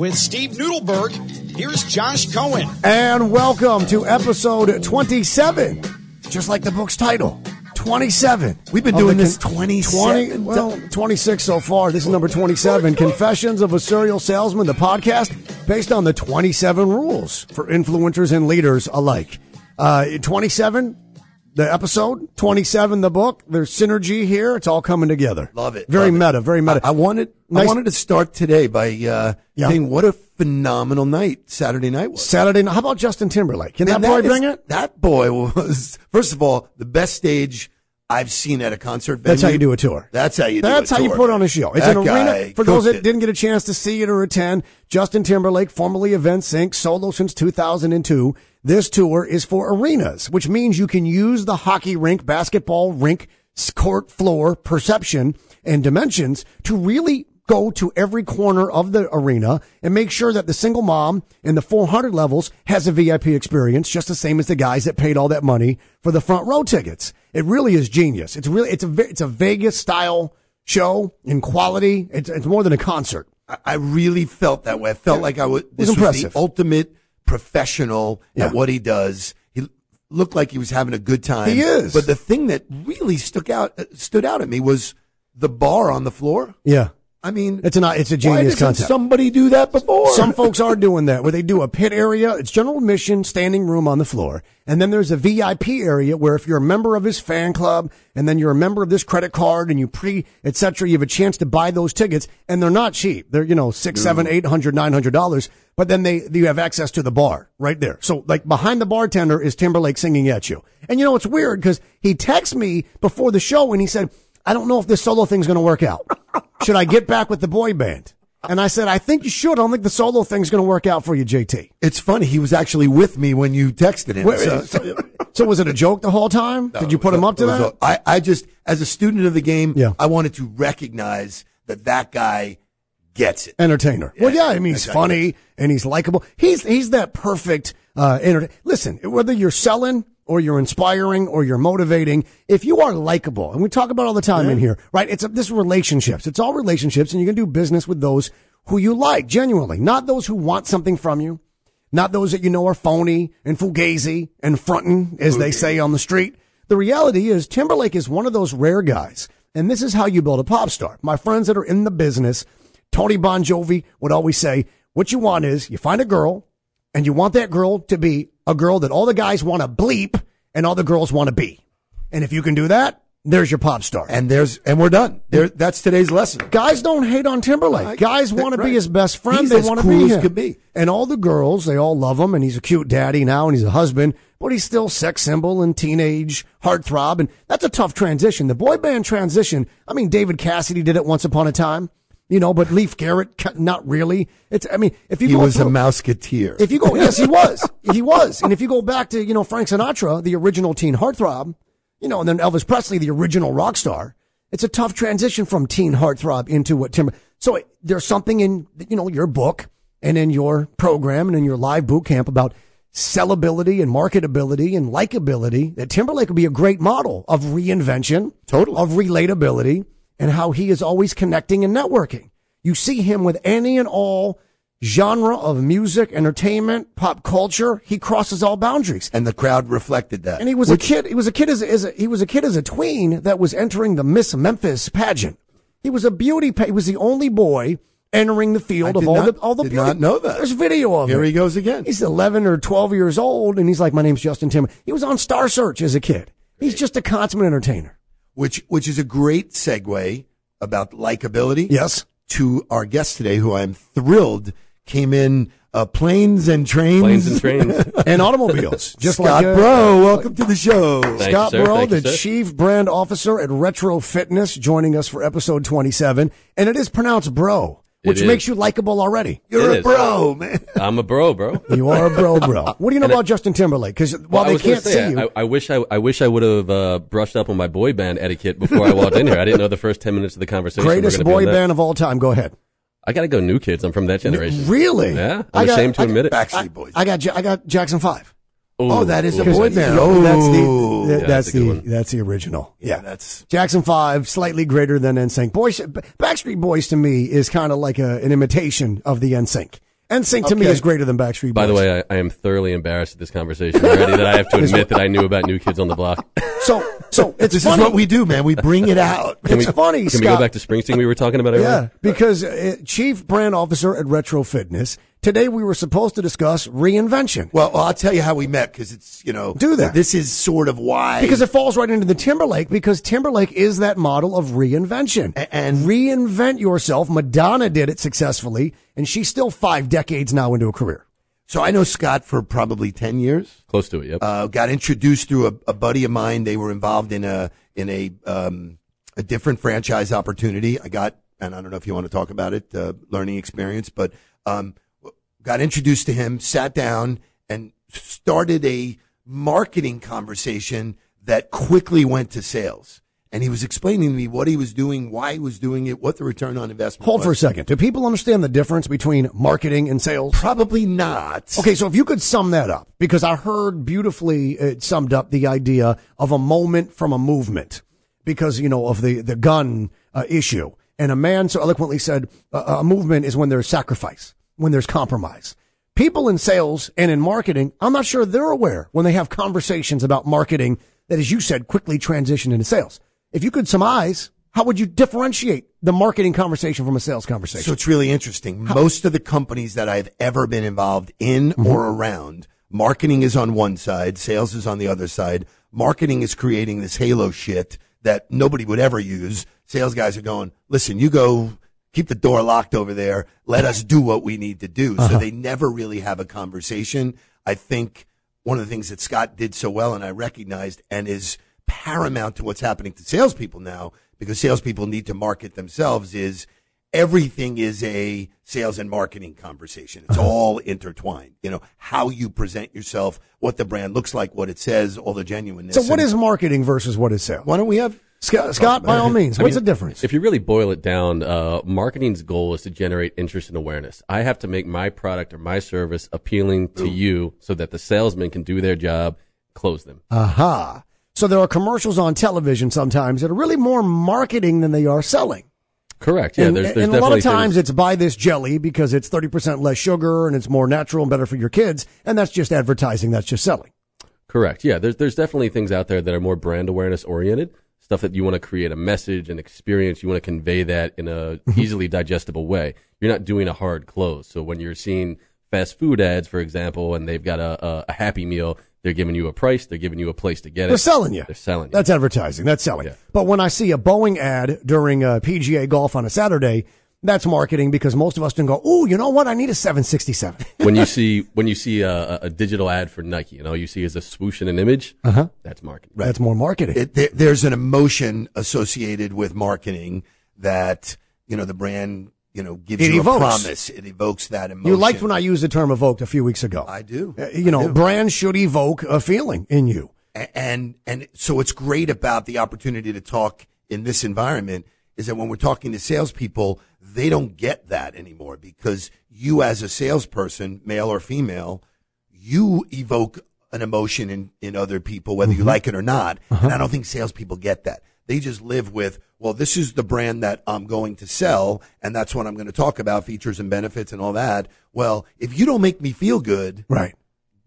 with Steve Nudelberg. Here's Josh Cohen. And welcome to episode 27, just like the book's title. 27. We've been Of doing this con- 27 20, well, 26 so far. This is number 27. Confessions of a Serial Salesman, the podcast based on the 27 rules for influencers and leaders alike. Uh, 27, the episode, 27, the book. There's synergy here. It's all coming together. Love it. Very love it. meta, very meta. I, I wanted Nice- I wanted to start today by uh, Yeah. saying what a phenomenal night Saturday night was. Saturday night. How about Justin Timberlake? Can that boy bring it? That boy was first of all the best stage I've seen at a concert. Venue. That's how you do a tour. That's how you. That's how you put on a show. It's That an arena. For those that it. didn't get a chance to see it or attend, Justin Timberlake, formerly NSYNC, solo since 2002. This tour is for arenas, which means you can use the hockey rink, basketball rink, court floor perception and dimensions to really go to every corner of the arena and make sure that the single mom in the 400 levels has a VIP experience, just the same as the guys that paid all that money for the front row tickets. It really is genius. It's really, it's a, it's a Vegas style show in quality. It's, it's more than a concert. I- really felt that way. I felt like I was. This was, impressive. the ultimate professional Yeah. at what he does. He looked like he was having a good time. He is. But the thing that really stuck out uh, stood out at me was the bar on the floor. Yeah. I mean, It's a, it's a genius concept. somebody do that before? Some folks are doing that where they do a pit area. It's general admission, standing room on the floor. And then there's a VIP area where if you're a member of his fan club and then you're a member of this credit card and you pre, et cetera, you have a chance to buy those tickets and they're not cheap. They're, you know, six, seven, eight hundred, nine hundred dollars. But then they, you have access to the bar right there. So like behind the bartender is Timberlake singing at you. And you know, it's weird because he texted me before the show and he said, I don't know if this solo thing's going to work out. Should I get back with the boy band? And I said, I think you should. I don't think the solo thing's going to work out for you, JT. It's funny. He was actually with me when you texted him. Wait, so- so, so was it a joke the whole time? Did you put him up to that? a- I, I just, as a student of the game, Yeah. I wanted to recognize that that guy gets it. Entertainer. well, yeah, I mean, he's funny and he's likable. He's, he's that perfect, uh, enter- listen, whether you're selling or you're inspiring or you're motivating, if you are likable, and we talk about all the time in here, right? It's a, this relationships. It's all relationships and you can do business with those who you like genuinely, not those who want something from you, not those that you know are phony and fugazi and fronting, as they say on the street. The reality is Timberlake is one of those rare guys. And this is how you build a pop star. My friends that are in the business, Tony Bon Jovi would always say, what you want is you find a girl and you want that girl to be a girl that all the guys want to bleep and all the girls want to be. And if you can do that, there's your pop star. And there's, and we're done. There, that's today's lesson. Guys don't hate on Timberlake. I- Guys want to be his best friend. He's they want to cool be as could be. And all the girls, they all love him, and he's a cute daddy now, and he's a husband. But he's still sex symbol and teenage heartthrob, and that's a tough transition. The boy band transition. I mean, David Cassidy did it once upon a time, you know, but Leif Garrett, not really. It's. I mean, if you He was a through- mouseketeer. if you go, yes, he was. He was. And if you go back to, you know, Frank Sinatra, the original teen heartthrob, you know, and then Elvis Presley, the original rock star, it's a tough transition from teen heartthrob into what Timber. So it- there's something in, you know, your book and in your program and in your live boot camp about sellability and marketability and likability that Timberlake would be a great model of reinvention, Totally. of relatability and how he is always connecting and networking. You see him with any and all genre of music, entertainment, pop culture. He crosses all boundaries. and the crowd reflected that. And he was a kid. He was a kid as, as a, he was a kid as a tween that was entering the Miss Memphis pageant. He was a beauty. Pa- he was the only boy entering the field I of all not- the all the did beauty. not know that. There's video of Here it. he goes again. He's 11 or 12 years old, and he's like, "My name's Justin Timber." He was on Star Search as a kid. He's just a consummate entertainer. Which which is a great segue about likability. Yes. To our guest today, who I'm thrilled came in uh, planes and trains. Planes and trains. And automobiles, just Scott like uh, Bro, welcome to the show. Thank Scott sir. Bro, Thank you, the sir. chief brand officer at Retro Fitness, joining us for episode 27. And it is pronounced bro. Which It makes is. you likable already. You're It a is. bro, man. I'm a bro, bro. You are a bro, bro. What do you know about Justin Timberlake? Because while Well, they can't say, see you, I, I wish I, I wish I would have uh, brushed up on my boy band etiquette before I walked in here. I didn't know the first ten minutes of the conversation. greatest gonna be on boy that. band of all time. Go ahead. I got to go new kids. I'm from that generation. Really? Yeah, I I'm got- ashamed to I- admit it. Backstreet Boys. I got I got Jackson Five. Oh, that is a boy band. Oh, that's the that- Yeah, that's that's a good the one. that's the original. Yeah, that's- Jackson Five, slightly greater than NSYNC. Boys, Backstreet Boys to me is kind of like a, an imitation of the NSYNC. NSYNC to me Okay. is greater than Backstreet Boys. By the way, I, I am thoroughly embarrassed at this conversation already that I have to admit that I knew about New Kids on the Block. so so it's This funny. is what we do, man. We bring it out. It's funny, Can we go back to Springsteen we were talking about earlier? Yeah, because uh, chief brand officer at Retro Fitness. Today we were supposed to discuss reinvention. Well, I'll tell you how we met because it's you know Do that. This is sort of why Because it falls right into the Timberlake, because Timberlake is that model of reinvention. A- and- reinvent yourself. Madonna did it successfully, and she's still five decades now into a career. So I know Scott for probably ten years. Close to it, yep. Uh, got introduced through a, a buddy of mine. They were involved in a in a um, a different franchise opportunity. I got, and I don't know if you want to talk about it, uh, learning experience, but um, got introduced to him, sat down, and started a marketing conversation that quickly went to sales. And he was explaining to me what he was doing, why he was doing it, what the return on investment. Was. Hold was. for a second. Do people understand the difference between marketing and sales? Probably not. Okay, so if you could sum that up, because I heard beautifully it summed up the idea of a moment from a movement, because you know of the the gun uh, issue, and a man so eloquently said uh, a movement is when there's sacrifice, when there's compromise. People in sales and in marketing, I'm not sure they're aware when they have conversations about marketing that, as you said, quickly transition into sales. If you could surmise, how would you differentiate the marketing conversation from a sales conversation? So it's really interesting. Most of the companies that I've ever been involved in Mm-hmm. or around, marketing is on one side, sales is on the other side. Marketing is creating this halo shit that nobody would ever use. Sales guys are going, listen, you go keep the door locked over there. Let us do what we need to do. Uh-huh. So they never really have a conversation. I think one of the things that Scott did so well and I recognized and is paramount to what's happening to salespeople now because salespeople need to market themselves is everything is a sales and marketing conversation. It's all intertwined. You know, how you present yourself, what the brand looks like, what it says, all the genuineness. so, what is marketing versus what is sales? why don't we have Scott, Scott by all means, what's the difference? If you really boil it down, uh, marketing's goal is to generate interest and awareness. I have to make my product or my service appealing to you so that the salesman can do their job, close them. Aha. So there are commercials on television sometimes that are really more marketing than they are selling. Correct. Yeah, and there's, there's and a lot of times things- it's buy this jelly because it's 30% less sugar and it's more natural and better for your kids. And that's just advertising. That's just selling. Correct. Yeah, there's there's definitely things out there that are more brand awareness oriented. Stuff that you want to create a message, an experience. You want to convey that in a Mm-hmm. easily digestible way. You're not doing a hard close. So when you're seeing fast food ads, for example, and they've got a, a, a Happy Meal, they're giving you a price. They're giving you a place to get it. They're selling you. They're selling you. That's advertising. That's selling. Yeah. But when I see a Boeing ad during a PGA golf on a Saturday, that's marketing because most of us don't go, oh, you know what? I need a 767. when you see when you see a, a digital ad for Nike, you know, you see is a swoosh in an image. Uh-huh. That's marketing. That's more marketing. it, there, there's an emotion associated with marketing that you know the brand you know gives It you evokes. a promise. It evokes that emotion. you liked when I used the term evoked a few weeks ago. I do. Uh, you know, brands should evoke a feeling in you. And and so what's great about the opportunity to talk in this environment is that when we're talking to salespeople, they don't get that anymore because you, as a salesperson, male or female, you evoke an emotion in, in other people, whether you like it or not. And I don't think salespeople get that. They just live with, well, this is the brand that I'm going to sell, and that's what I'm going to talk about, features and benefits and all that. Well, if you don't make me feel good, Right.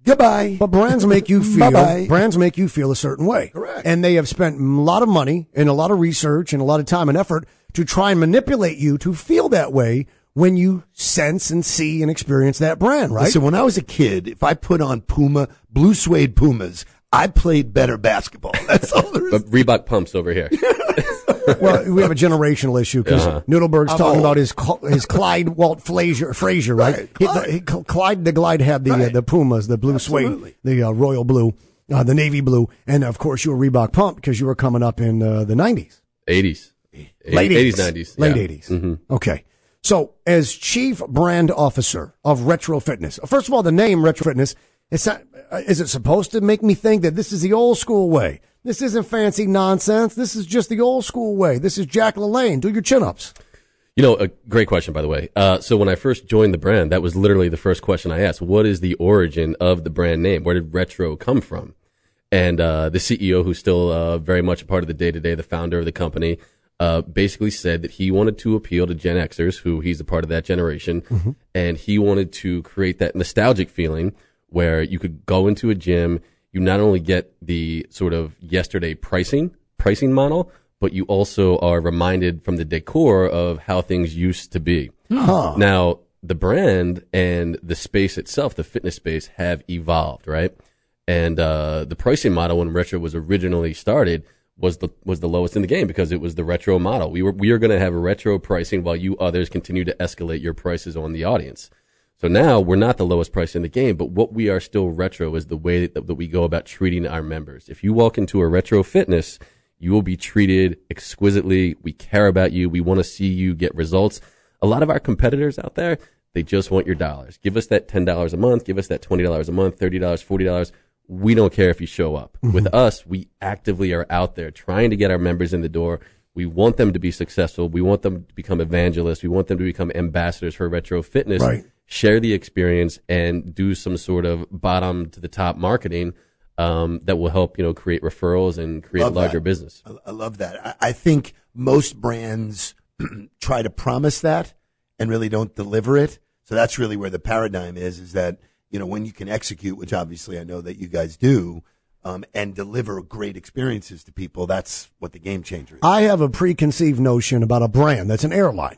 goodbye. But brands make you feel Bye-bye. brands make you feel a certain way. Correct. And they have spent a lot of money and a lot of research and a lot of time and effort to try and manipulate you to feel that way when you sense and see and experience that brand, right? Listen, when I was a kid, if I put on Puma, blue suede Pumas, I played better basketball. That's all there is. But Reebok pumps over here. well, we have a generational issue because Uh-huh. Nudelberg's I'm talking old. about his his Clyde Walt Frazier, Frazier right? Right, He- Clyde. the, he- Clyde the Glide had the uh, the Pumas, the blue Absolutely. suede, the uh, royal blue, uh, the navy blue, and of course you were Reebok pump because you were coming up in uh, the nineties. 80s. late 80s, 80s, 90s. late yeah. 80s. Mhm. Okay. So, as chief brand officer of Retro Fitness, first of all, the name Retro Fitness is, not, uh, is it supposed to make me think that this is the old school way? This isn't fancy nonsense. This is just the old school way. This is Jack LaLanne. Do your chin ups. You know, a great question, by the way. Uh, so when I first joined the brand, that was literally the first question I asked. What is the origin of the brand name? Where did retro come from? And uh, the CEO, who's still uh, very much a part of the day to day, the founder of the company, uh, basically said that he wanted to appeal to Gen Xers, who he's a part of that generation, and he wanted to create that nostalgic feeling where you could go into a gym, you not only get the sort of yesterday pricing pricing model, but you also are reminded from the decor of how things used to be. Now, the brand and the space itself, the fitness space, have evolved, right? And uh, the pricing model when retro was originally started was the was the lowest in the game because it was the retro model. We were we are going to have a retro pricing while you others continue to escalate your prices on the audience. So now we're not the lowest price in the game, but what we are still retro is the way that, that we go about treating our members. If you walk into a retro fitness, you will be treated exquisitely. We care about you. We want to see you get results. A lot of our competitors out there, they just want your dollars. Give us that $10 a month. Give us that $20 a month, $30, $40. We don't care if you show up. Mm-hmm. With us, we actively are out there trying to get our members in the door. We want them to be successful. We want them to become evangelists. We want them to become ambassadors for retro fitness. Right. Share the experience and do some sort of bottom to the top marketing um, that will help you know create referrals and create Love larger that. business. I, I love that. I, I think most brands try to promise that and really don't deliver it. So that's really where the paradigm is, is that, you know, when you can execute, which obviously I know that you guys do, um, and deliver great experiences to people, that's what the game changer is. I have a preconceived notion about a brand that's an airline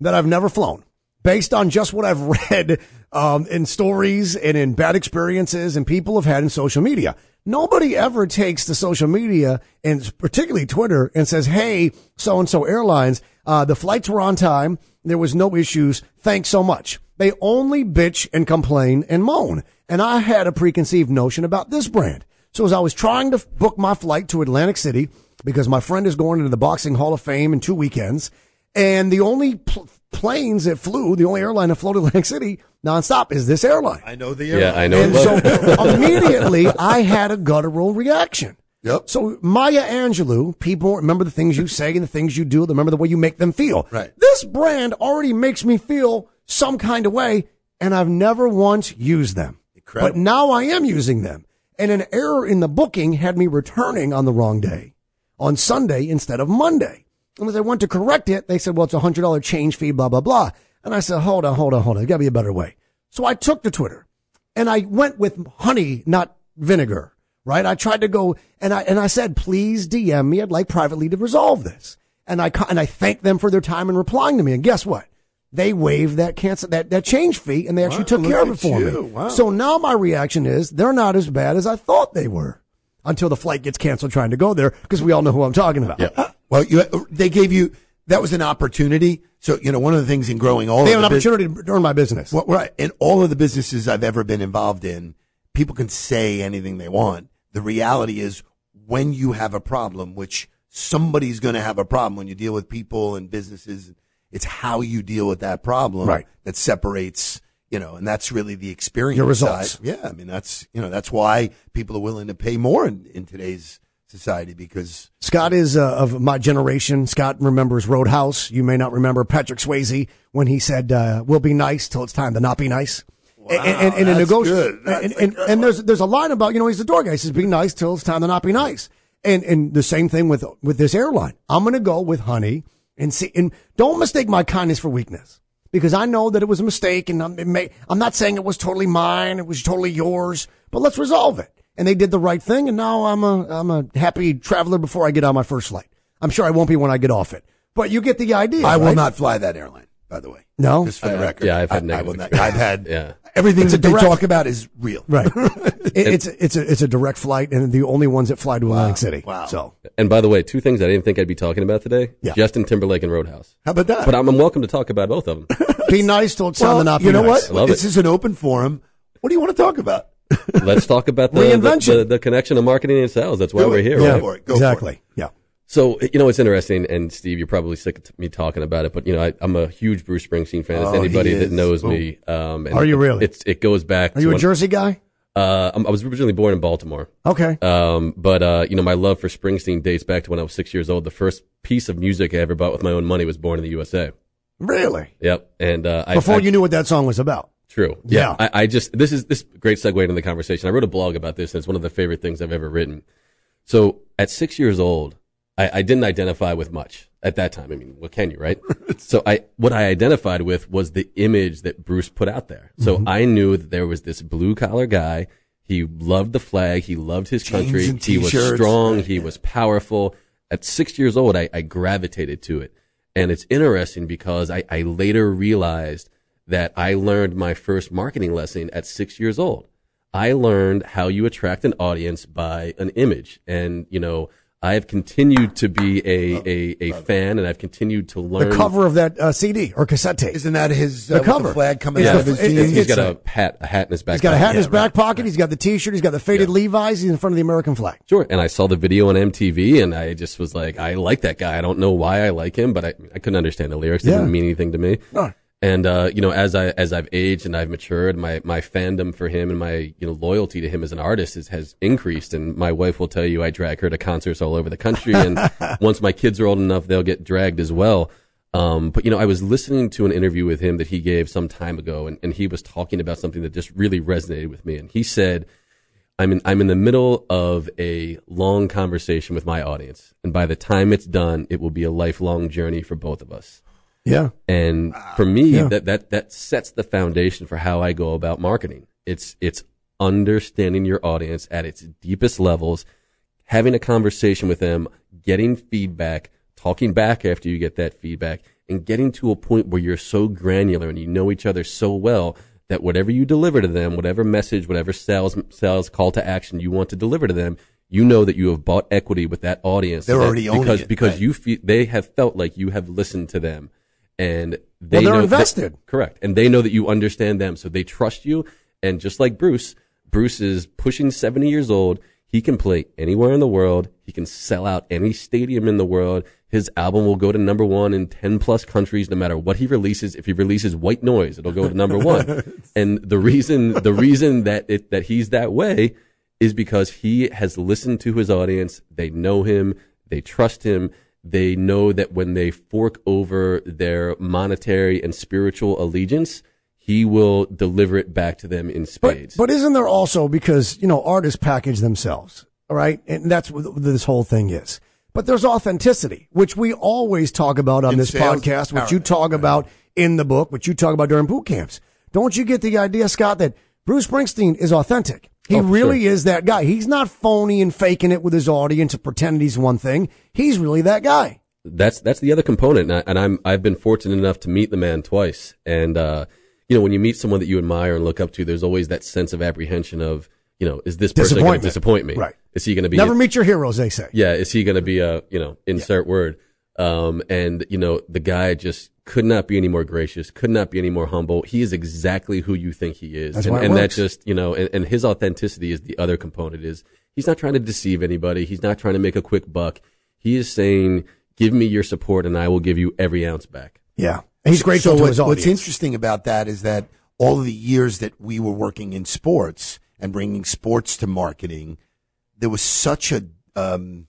that I've never flown based on just what I've read um, in stories and in bad experiences and people have had in social media. Nobody ever takes to social media and particularly Twitter and says, Hey, so and so airlines, uh, the flights were on time. There was no issues. Thanks so much. They only bitch and complain and moan. And I had a preconceived notion about this brand. So as I was trying to book my flight to Atlantic City, because my friend is going into the Boxing Hall of Fame in two weekends, and the only pl- planes that flew, the only airline that flew to Atlantic City nonstop is this airline. I know the airline. Yeah, I know. And so immediately I had a guttural reaction. Yep. So Maya Angelou, people remember the things you say and the things you do, They remember the way you make them feel. Right. This brand already makes me feel some kind of way, and I've never once used them. Incredible. But now I am using them. And an error in the booking had me returning on the wrong day, on Sunday instead of Monday. And as I went to correct it, they said, well, it's a hundred dollar change fee, blah, blah, blah. And I said, hold on, hold on, hold on. There's gotta be a better way. So I took to Twitter and I went with honey, not vinegar, right? I tried to go and I, and I said, please DM me. I'd like privately to resolve this. And I, and I thanked them for their time in replying to me. And guess what? They waived that cancel, that, that change fee and they actually Wow, took care of it for you. me. Wow. So now my reaction is they're not as bad as I thought they were until the flight gets canceled trying to go there because we all know who I'm talking about. Well, you, they gave you, that was an opportunity. So, you know, one of the things in growing all They of have an the bus- opportunity to earn my business. Well, right. In all of the businesses I've ever been involved in, people can say anything they want. The reality is when you have a problem, which somebody's going to have a problem when you deal with people and businesses, it's how you deal with that problem Right. that separates, you know, and that's really the experience. Your results. side. Yeah. I mean, that's, you know, that's why people are willing to pay more in, in today's society because Scott is uh, of my generation. Scott remembers Roadhouse. You may not remember Patrick Swayze when he said, uh, "We'll be nice till it's time to not be nice." and, and, and, a that's good. And, and, and there's there's a line about you know he's the door guy. He says, "Be nice till it's time to not be nice." And and the same thing with with this airline. I'm going to go with Honey and see. And don't mistake my kindness for weakness because I know that it was a mistake. And I'm, it may, I'm not saying it was totally mine. It was totally yours. But let's resolve it. And they did the right thing. And now I'm a I'm a happy traveler before I get on my first flight. I'm sure I won't be when I get off it. But you get the idea. I will right? not fly that airline, by the way. No? Just for the Uh, record. yeah, I've had I, I will not, I've had, Yeah. everything It's a that they talk about is real. Right. It, it's it's a it's a direct flight, and the only ones that fly to Atlantic City. Wow. So And by the way, two things I didn't think I'd be talking about today: Yeah. Justin Timberlake and Roadhouse. How about that? But I'm, I'm welcome to talk about both of them. be nice till it's time to well, not be you know nice. what? Love this it. is an open forum. What do you want to talk about? Let's talk about the, the, Reinvention. the, the connection of marketing and sales. That's why Do we're it. here. Go right? for it. Go exactly. For Yeah. So you know it's interesting, and Steve, you're probably sick of me talking about it, but you know I, I'm a huge Bruce Springsteen fan. As Oh, anybody that knows Boom. me, um, and Are you it- really? It's it goes back. Are you a when- Jersey guy? Uh, I'm- I was originally born in Baltimore, Okay. um, but uh, you know my love for Springsteen dates back to when I was six years old. The first piece of music I ever bought with my own money was "Born in the USA." Really? Yep, and uh, I, Before I, you knew what that song was about. True. Yeah. I, I just this is this great segue into the conversation. I wrote a blog about this, and it's one of the favorite things I've ever written. So at six years old, I, I didn't identify with much at that time. I mean, what can you, right? so I what I identified with was the image that Bruce put out there. So Mm-hmm. I knew that there was this blue collar guy. He loved the flag. He loved his country. He was strong. Right, he was powerful. At six years old, I, I gravitated to it. And it's interesting because I, I later realized that I learned my first marketing lesson at six years old. I learned how you attract an audience by an image. And, you know, I have continued to be a, a, a fan and I've continued to learn. The cover of that uh, CD or cassette tape. Isn't that his The uh, with cover. the flag coming It's out the- of his it- jeans? He's it's got a- a hat, a hat in his back. He's got a hat in his Yeah, back pocket. He's got the T-shirt. He's got the faded Levi's. He's in front of the American flag. Sure. And I saw the video on MTV and I just was like, I like that guy. I don't know why I like him, but I, I couldn't understand the lyrics. It Yeah. didn't mean anything to me. No. And, uh, you know, as I, as I've aged and I've matured, my, my fandom for him and my, you know, loyalty to him as an artist is, has increased. And my wife will tell you I drag her to concerts all over the country. And once my kids are old enough, they'll get dragged as well. Um, but you know, I was listening to an interview with him that he gave some time ago and, and he was talking about something that just really resonated with me. And he said, I'm in, I'm in the middle of a long conversation with my audience. And by the time it's done, it will be a lifelong journey for both of us. Yeah. And for me, Yeah. that, that, that sets the foundation for how I go about marketing. It's, it's understanding your audience at its deepest levels, having a conversation with them, getting feedback, talking back after you get that feedback, and getting to a point where you're so granular and you know each other so well that whatever you deliver to them, whatever message, whatever sales, sales call to action you want to deliver to them, you know that you have bought equity with that audience. They're that- already because, it, because right. you feel, they have felt like you have listened to them and they Well, they're know that- invested. correct. And they know that you understand them. So they trust you. And just like Bruce, Bruce is pushing 70 years old. He can play anywhere in the world. He can sell out any stadium in the world. His album will go to number one in 10 plus countries, no matter what he releases. If he releases white noise, it'll go to number one. and the reason, the reason that it, that he's that way is because he has listened to his audience. They know him. They trust him. They know that when they fork over their monetary and spiritual allegiance, he will deliver it back to them in But, spades. but isn't there also because you know artists package themselves, all right, and that's what this whole thing is. But there's authenticity, which we always talk about on In this sales podcast, which you paradigm, talk about in the book, which you talk about during boot camps. Don't you get the idea, Scott, that Bruce Springsteen is authentic? He Oh, really is that guy. He's not phony and faking it with his audience and pretending he's one thing. He's really that guy. that's that's the other component, and, I, and I'm I've been fortunate enough to meet the man twice, and uh, you know when you meet someone that you admire and look up to, there's always that sense of apprehension of you know is this person going to disappoint me? Right. Is he going to be Never meet your heroes, they say. yeah, is he going to be a, you know, insert word? Um, and, you know, the guy just could not be any more gracious, could not be any more humble. He is exactly who you think he is. That's and and that just, you know, and, and his authenticity is the other component is he's not trying to deceive anybody. He's not trying to make a quick buck. He is saying, give me your support and I will give you every ounce back. Yeah. He's grateful so to what- his audience. what's interesting about that is that all of the years that we were working in sports and bringing sports to marketing, there was such a um,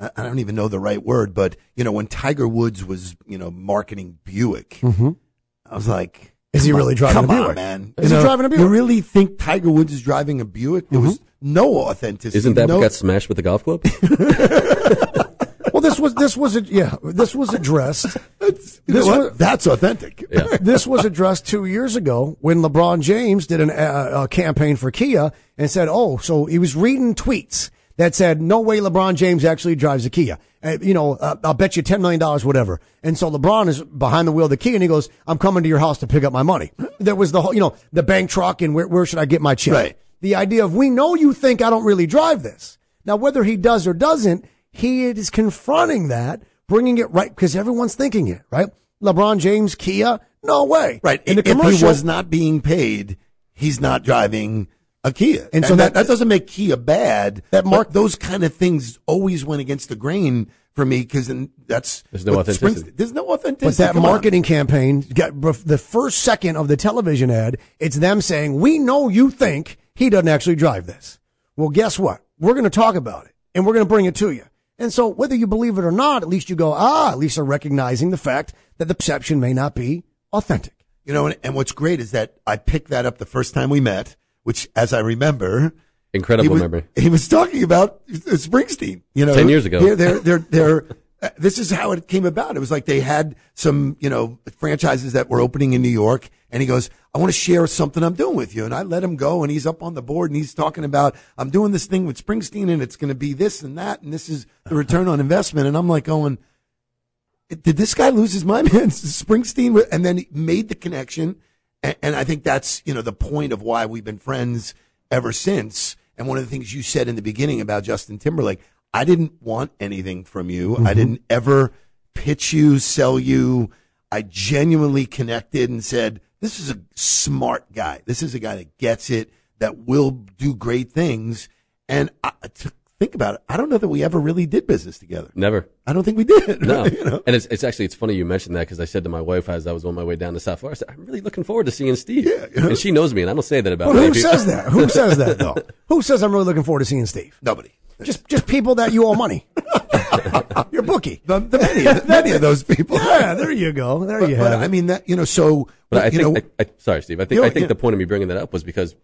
I I don't even know the right word, but you know when Tiger Woods was you know marketing Buick, I was like. Mm-hmm. Is he really on, driving come a on, Buick? man? Is he driving a Buick? You really think Tiger Woods is driving a Buick? There was no authenticity. Isn't that no, what got smashed with the golf club? Well, this was this was a, yeah this was addressed. you this was- That's authentic. yeah. this was addressed two years ago when LeBron James did an, uh, a campaign for Kia and said, "Oh, so he was reading tweets that said, no way LeBron James actually drives a Kia. Uh, you know, uh, I'll bet you ten million dollars, whatever." And so LeBron is behind the wheel of the Kia and he goes, "I'm coming to your house to pick up my money." There was the whole, you know, the bank truck and where where should I get my check? Right. The idea of we know you think I don't really drive this. Now, whether he does or doesn't, he is confronting that, bringing it right because everyone's thinking it, right? LeBron James, Kia, no way. Right. In the if he was not being paid, he's not driving a Kia. And so that, that- that doesn't make Kia bad. That mark- those kind of things always went against the grain for me because that's There's no authenticity. Springsteen- There's no authenticity. But that Come on. marketing campaign got the first second of the television ad. It's them saying, "We know you think he doesn't actually drive this." Well, guess what? We're going to talk about it and we're going to bring it to you. And so, whether you believe it or not, at least you go, ah, at least they're recognizing the fact that the perception may not be authentic. You know, and, and what's great is that I picked that up the first time we met, which, as I remember, Incredible he was, memory. he was talking about Springsteen. You know, 10 years ago. They're, they're, they're, they're, uh, this is how it came about. It was like they had some, you know, franchises that were opening in New York, and he goes, "I want to share something I'm doing with you." And I let him go, and he's up on the board, and he's talking about, "I'm doing this thing with Springsteen, and it's going to be this and that, and this is the return on investment." And I'm like going, did this guy lose his mind, man? Springsteen, and then he made the connection. And, and I think that's, you know, the point of why we've been friends ever since. And one of the things you said in the beginning about Justin Timberlake, I didn't want anything from you. I mm-hmm. didn't ever pitch you, sell you. I genuinely connected and said, this is a smart guy. This is a guy that gets it, that will do great things. And I, to think about it, I don't know that we ever really did business together. Never. I don't think we did. No. you know? And it's, it's actually, it's funny you mentioned that because I said to my wife as I was on my way down to South Florida, I said, I'm really looking forward to seeing Steve. Yeah. And she knows me and I don't say that about Well, who people. says that? Who says that though? Who says I'm really looking forward to seeing Steve? Nobody. Just, just people that you owe money. Your bookie. The, the many, many of those people. Yeah, there you go. There But, you but have I mean that you know. So, But I you think, know, I, I, sorry, Steve. I think, You know, I think yeah. the point of me bringing that up was because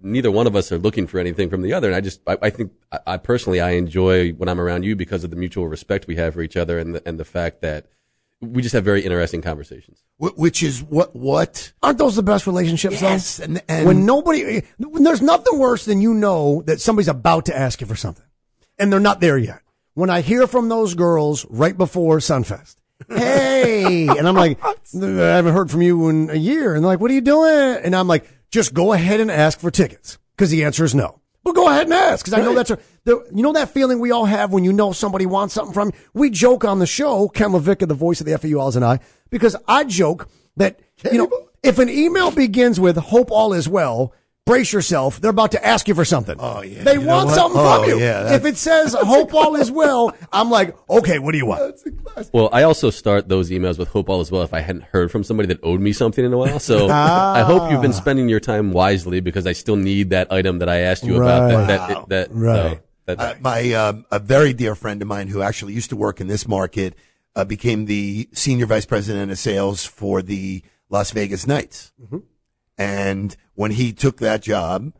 neither one of us are looking for anything from the other. And I just, I, I think, I, I personally, I enjoy when I'm around you because of the mutual respect we have for each other and the, and the fact that we just have very interesting conversations. which is what what Aren't those the best relationships Yes, and- and- when nobody, when there's nothing worse than you know that somebody's about to ask you for something and they're not there yet. When I hear from those girls right before Sunfest, hey, and I'm like, I haven't heard from you in a year. And they're like, what are you doing? And I'm like, just go ahead and ask for tickets because the answer is no. But go ahead and ask because I know that's a, the, you know that feeling we all have when you know somebody wants something from you. We joke on the show, Ken LaVicka, the voice of the FAU Owls and I, because I joke that, you know, if an email begins with hope all is well, brace yourself. They're about to ask you for something. Oh, yeah. They You want something Oh, from you. yeah, if it says hope all is well, I'm like, okay, what do you want? Well, I also start those emails with hope all as well if I hadn't heard from somebody that owed me something in a while. So Ah. I hope you've been spending your time wisely because I still need that item that I asked you about. Right. That, that, that, Right. so that- uh, my um, a very dear friend of mine who actually used to work in this market uh, became the senior vice president of sales for the Las Vegas Knights. Mm-hmm. And when he took that job,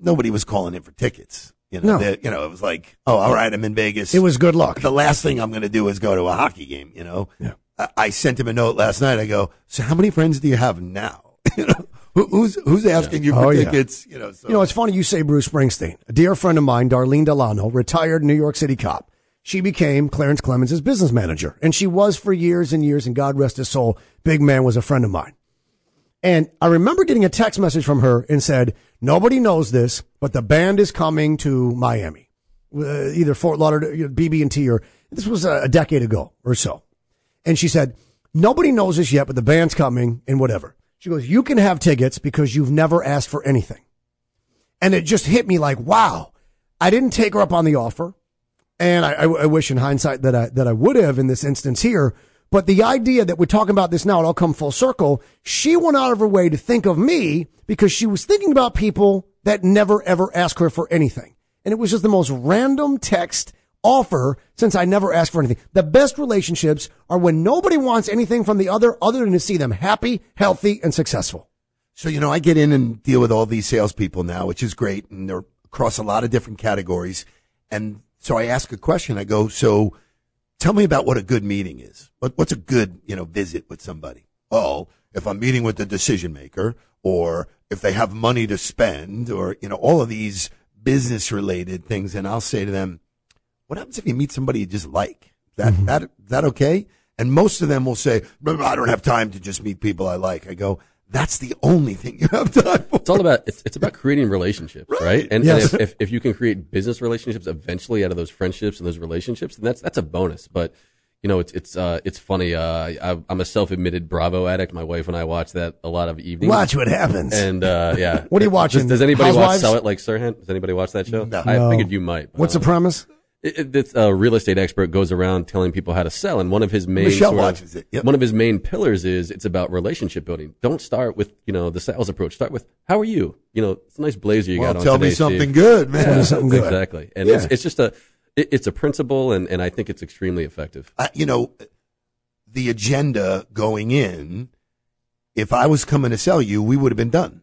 nobody was calling him for tickets. You know, No. They- you know, it was like, oh, all right, I'm in Vegas. It was good luck. the last thing I'm going to do is go to a hockey game. You know, Yeah. I, I sent him a note last night. I go, so how many friends do you have now? you know, Who, who's who's asking you for Oh, yeah. tickets? You know, so. You know, it's funny you say Bruce Springsteen. A dear friend of mine, Darlene Delano, retired New York City cop. She became Clarence Clemons' business manager, and she was for years and years. And God rest his soul, big man was a friend of mine. And I remember getting a text message from her and said, "Nobody knows this, but the band is coming to Miami, uh, either Fort Lauderdale, BB&T, or this was a, decade ago or so." And she said, "Nobody knows this yet, but the band's coming and whatever." She goes, "You can have tickets because you've never asked for anything." And it just hit me like, wow, I didn't take her up on the offer. And I, I, I wish in hindsight that I, that I would have in this instance here. But the idea that we're talking about this now, it all come full circle. She went out of her way to think of me because she was thinking about people that never ever ask her for anything. And it was just the most random text offer since I never asked for anything. The best relationships are when nobody wants anything from the other other than to see them happy, healthy, and successful. So, you know, I get in and deal with all these salespeople now, which is great. And they're across a lot of different categories. And so I ask a question. I go, so tell me about what a good meeting is. What, what's a good, you know, visit with somebody? Oh, if I'm meeting with the decision maker or if they have money to spend or, you know, all of these business related things. And I'll say to them, what happens if you meet somebody you just like? That, mm-hmm. that, that okay? And most of them will say, I don't have time to just meet people I like. I go, that's the only thing you have time for. It's all about it's, it's about creating relationships, right? And, Yes. and if, if, if you can create business relationships eventually out of those friendships and those relationships, then that's that's a bonus. But you know, it's it's uh it's funny. Uh, I, I'm a self-admitted Bravo addict. My wife and I watch that a lot of evenings. Watch what happens. And uh, yeah, What are you watching? Does, does anybody watch? Sell It Like Serhant? Does anybody watch that show? No. I No. figured you might. What's the premise? It, it, this uh, real estate expert goes around telling people how to sell, and one of his main Michelle sort of- it, yep. one of his main pillars is it's about relationship building. Don't start with you know the sales approach. Start with how are you? You know, it's a nice blazer you Well, got on tell me something Steve. good, man. Tell me something good. Exactly, and Yeah. it's it's just a it, it's a principle, and and I think it's extremely effective. I, you know, the agenda going in, if I was coming to sell you, we would have been done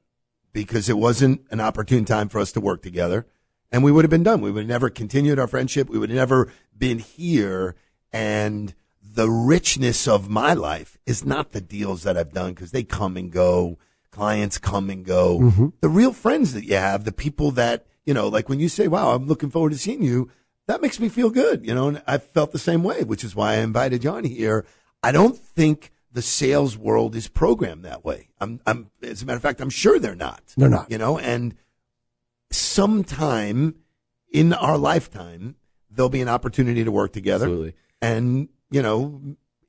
because it wasn't an opportune time for us to work together and we would have been done. We would have never continued our friendship. We would have never been here. And the richness of my life is not the deals that I've done because they come and go. Clients come and go. Mm-hmm. The real friends that you have, the people that, you know, like when you say, wow, I'm looking forward to seeing you, that makes me feel good, you know, and I felt the same way, which is why I invited John here. I don't think the sales world is programmed that way. I'm, I'm, as a matter of fact, I'm sure they're not. They're not. You know, and sometime in our lifetime, there'll be an opportunity to work together. Absolutely. And, you know,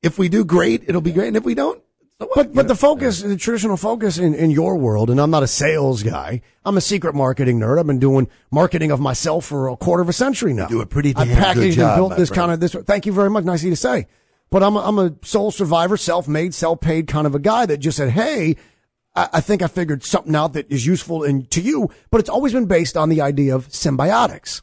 if we do great, it'll be great. And if we don't, so what? But You but know? the focus, the traditional focus in, in your world, and I'm not a sales guy. I'm a secret marketing nerd. I've been doing marketing of myself for a quarter of a century now. do a pretty I damn good packaged job, and built this friend. kind of this. Thank you very much. Nice of you to say. But I'm a, I'm a sole survivor, self-made, self-paid kind of a guy that just said, "Hey, I, think I figured something out that is useful in, to you." But it's always been based on the idea of symbiotics.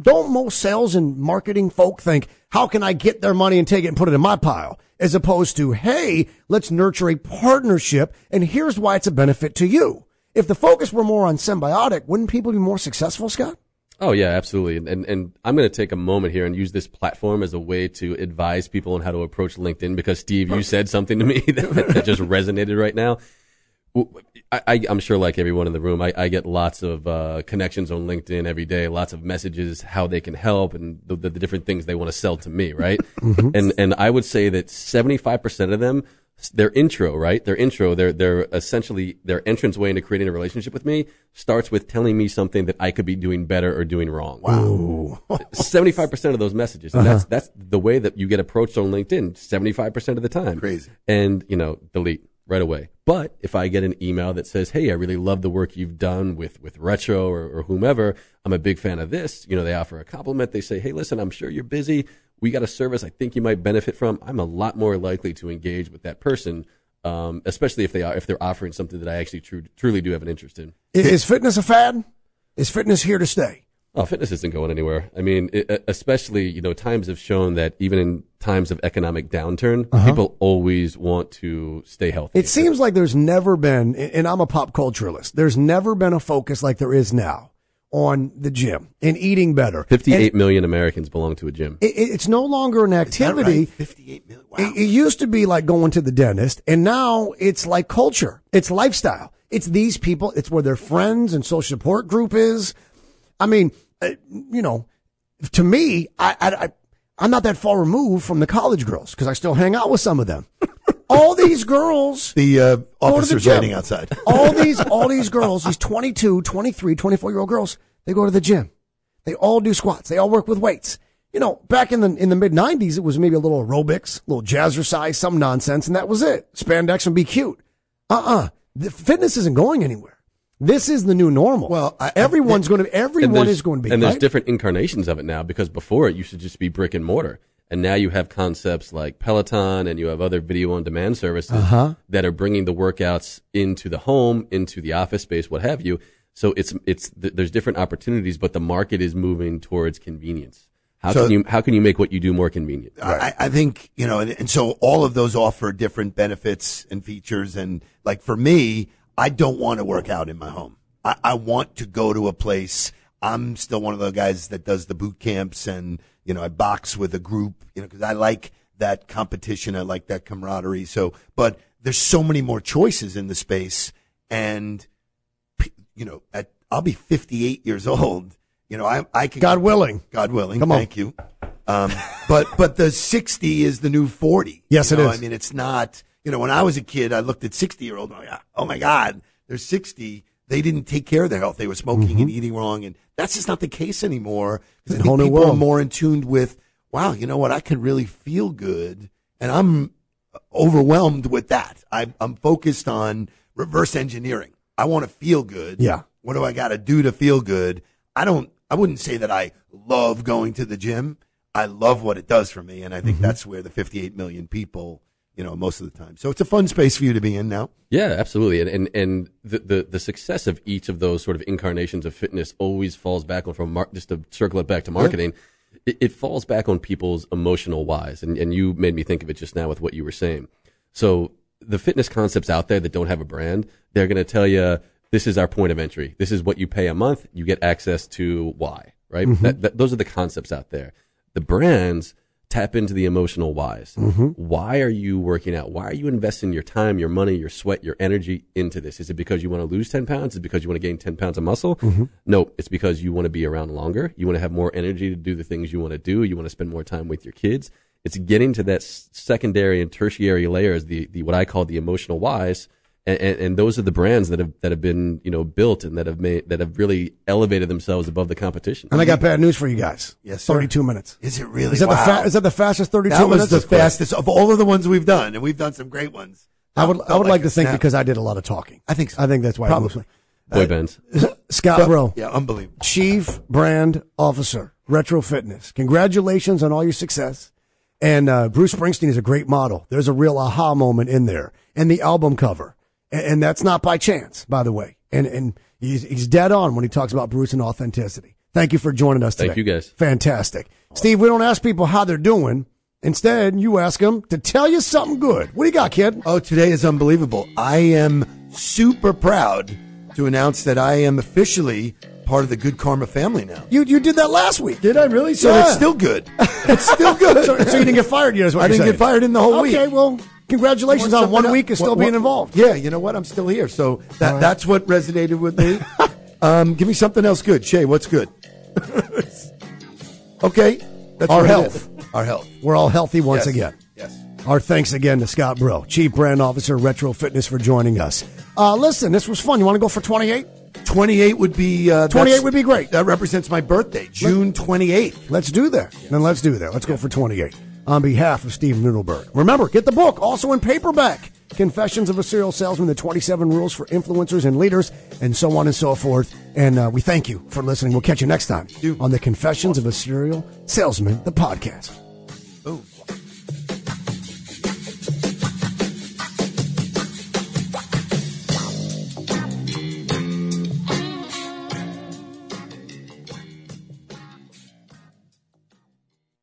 Don't most sales and marketing folk think, how can I get their money and take it and put it in my pile? As opposed to, hey, let's nurture a partnership and here's why it's a benefit to you. If the focus were more on symbiotic, wouldn't people be more successful, Scott? Oh yeah, absolutely. And and, and I'm going to take a moment here and use this platform as a way to advise people on how to approach LinkedIn because Steve, you said something to me that, that just resonated right now. I, I, am sure, like everyone in the room, I, I get lots of uh, connections on LinkedIn every day, lots of messages, how they can help, and the, the, the different things they want to sell to me, right? And and I would say that 75% of them, their intro, right? Their intro, their their essentially their entrance way into creating a relationship with me starts with telling me something that I could be doing better or doing wrong. Wow. 75% of those messages. And that's that's the way that you get approached on LinkedIn 75% of the time. Crazy. And, you know, delete right away. But if I get an email that says, "Hey, I really love the work you've done with with Retro or, or whomever. I'm a big fan of this." You know, they offer a compliment. They say, "Hey, listen, I'm sure you're busy. We got a service I think you might benefit from." I'm a lot more likely to engage with that person, um, especially if they are if they're offering something that I actually tru- truly do have an interest in. Is fitness a fad? Is fitness here to stay? Oh, fitness isn't going anywhere. I mean, it, especially, you know, times have shown that even in times of economic downturn, people always want to stay healthy. It seems like there's never been, and I'm a pop culturalist, there's never been a focus like there is now on the gym and eating better. 58 And million Americans belong to a gym. it, it's no longer an Is that activity. right? 58 million. Wow. It, it used to be like going to the dentist, and now it's like culture. It's lifestyle. It's these people. It's where their friends and social support group is. I mean, uh, you know, to me, I, I, I I'm not that far removed from the college girls because I still hang out with some of them. All these girls the uh, to the officers waiting outside. all these all these girls, these 22, 23, 24 year old girls, they go to the gym. They all do squats. They all work with weights. You know, back in the in the mid 90s it was maybe a little aerobics, a little jazzercise, some nonsense and that was it. Spandex and be cute. Uh-uh. The fitness isn't going anywhere. This is the new normal. Well, I- I- everyone's going to everyone is going to be and there's right? different incarnations of it now because before it used to just be brick and mortar. And now you have concepts like Peloton and you have other video on demand services Uh-huh. that are bringing the workouts into the home, into the office space, what have you. So it's, it's, th- there's different opportunities, but the market is moving towards convenience. How So- can you, how can you make what you do more convenient? I, I think you know, and, and so all of those offer different benefits and features. And like for me, I don't want to work out in my home. I, I want to go to a place. I'm still one of the guys that does the boot camps, and you know, I box with a group. You know, because I like that competition. I like that camaraderie. So, but there's so many more choices in the space, and you know, at I'll be 58 years old. You know, I I could God willing. God willing. Come on. Thank you. Um, but but the 60 is the new 40. Yes, You know, is. I mean, it's not. You know, when I was a kid, I looked at 60 year old. And I'm like, oh my God, they're 60. They didn't take care of their health. They were smoking and eating wrong, and that's just not the case anymore. Because I Mm-hmm. a whole new people are world. more in tune with. Wow, you know what? I can really feel good, and I'm overwhelmed with that. I, I'm focused on reverse engineering. I want to feel good. Yeah. What do I got to do to feel good? I don't. I wouldn't say that I love going to the gym. I love what it does for me, and I think that's where the 58 million people, you know, most of the time. So it's a fun space for you to be in now. Yeah, absolutely. And and, and the, the the success of each of those sort of incarnations of fitness always falls back on from mar- just to circle it back to marketing. It, it falls back on people's emotional whys, and and you made me think of it just now with what you were saying. So the fitness concepts out there that don't have a brand, they're going to tell you this is our point of entry. This is what you pay a month. You get access to why. Right. Mm-hmm. That, that, those are the concepts out there. The brands tap into the emotional whys. Mm-hmm. Why are you working out? Why are you investing your time, your money, your sweat, your energy into this? Is it because you want to lose 10 pounds? Is it because you want to gain 10 pounds of muscle? Mm-hmm. No, it's because you want to be around longer. You want to have more energy to do the things you want to do. You want to spend more time with your kids. It's getting to that secondary and tertiary layers, the, the, what I call the emotional whys. And, and, and those are the brands that have, that have been, you know, built and that have made, that have really elevated themselves above the competition. And I got bad news for you guys. Yes, sir. 32 minutes. Is it really? Is that, wow. the fa- is that the fastest 32 that was minutes? the fastest of all of the ones we've done, and we've done some great ones. I would, I would like a to think snap. because I did a lot of talking. I think so. I think that's why. Probably. me. Boy bands. Scott Bro, yeah, unbelievable. Chief Brand Officer, Retro Fitness. Congratulations on all your success. And uh, Bruce Springsteen is a great model. There's a real aha moment in there. And the album cover. And, and that's not by chance, by the way. And, and he's, he's dead on when he talks about Bruce and authenticity. Thank you for joining us today. Thank you, guys. Fantastic. Steve, we don't ask people how they're doing. Instead, you ask them to tell you something good. What do you got, kid? Oh, today is unbelievable. I am super proud to announce that I am officially part of the Good Karma family now. You, you did that last week. Did I really? So Yeah. it's still good. It's still good. So, so you didn't get fired yet, is what I you're didn't saying. get fired in the whole okay, week. Okay, well, congratulations on one week of still What- being involved. Yeah, you know what? I'm still here. So that that's what resonated with me. um, give me something else good. Shay, what's good? okay. That's Our health. Our health. We're all healthy once Yes. again. Yes. Our thanks again to Scott Bro, Chief Brand Officer, Retro Fitness, for joining us. Uh, listen, this was fun. You want to go for 28? 28 would be uh, 28 would be great. That represents my birthday, June 28th. Let's do that. Then let's do that. Let's go for 28. On behalf of Steve Nudelberg. Remember, get the book, also in paperback. Confessions of a Serial Salesman, the 27 Rules for Influencers and Leaders, and so on and so forth. And uh, we thank you for listening. We'll catch you next time on the Confessions of a Serial Salesman, the podcast.